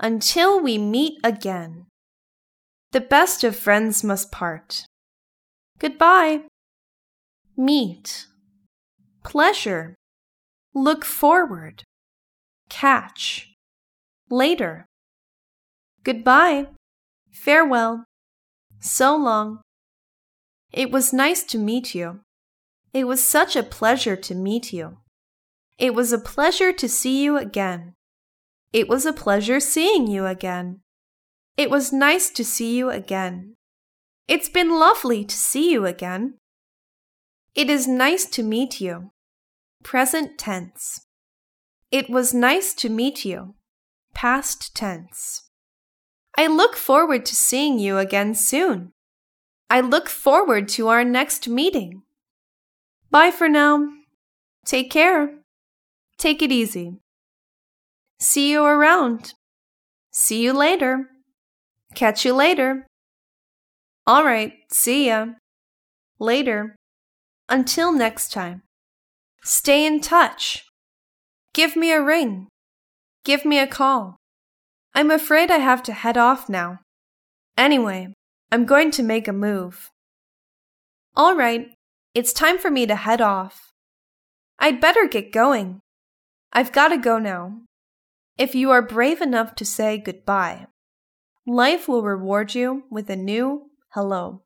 until we meet again. The best of friends must part. Goodbye. Meet. Pleasure. Look forward. Catch. Later. Goodbye. Farewell. So long. It was nice to meet you. It was such a pleasure to meet you. It was a pleasure to see you again. It was a pleasure seeing you again. It was nice to see you again. It's been lovely to see you again. It is nice to meet you. Present tense. It was nice to meet you. Past tense. I look forward to seeing you again soon. I look forward to our next meeting. Bye for now. Take care. Take it easy. See you around. See you later. Catch you later. All right, see ya. Later. Until next time. Stay in touch. Give me a ring. Give me a call. I'm afraid I have to head off now. Anyway, I'm going to make a move. All right, it's time for me to head off. I'd better get going. I've got to go now. If you are brave enough to say goodbye, life will reward you with a new hello.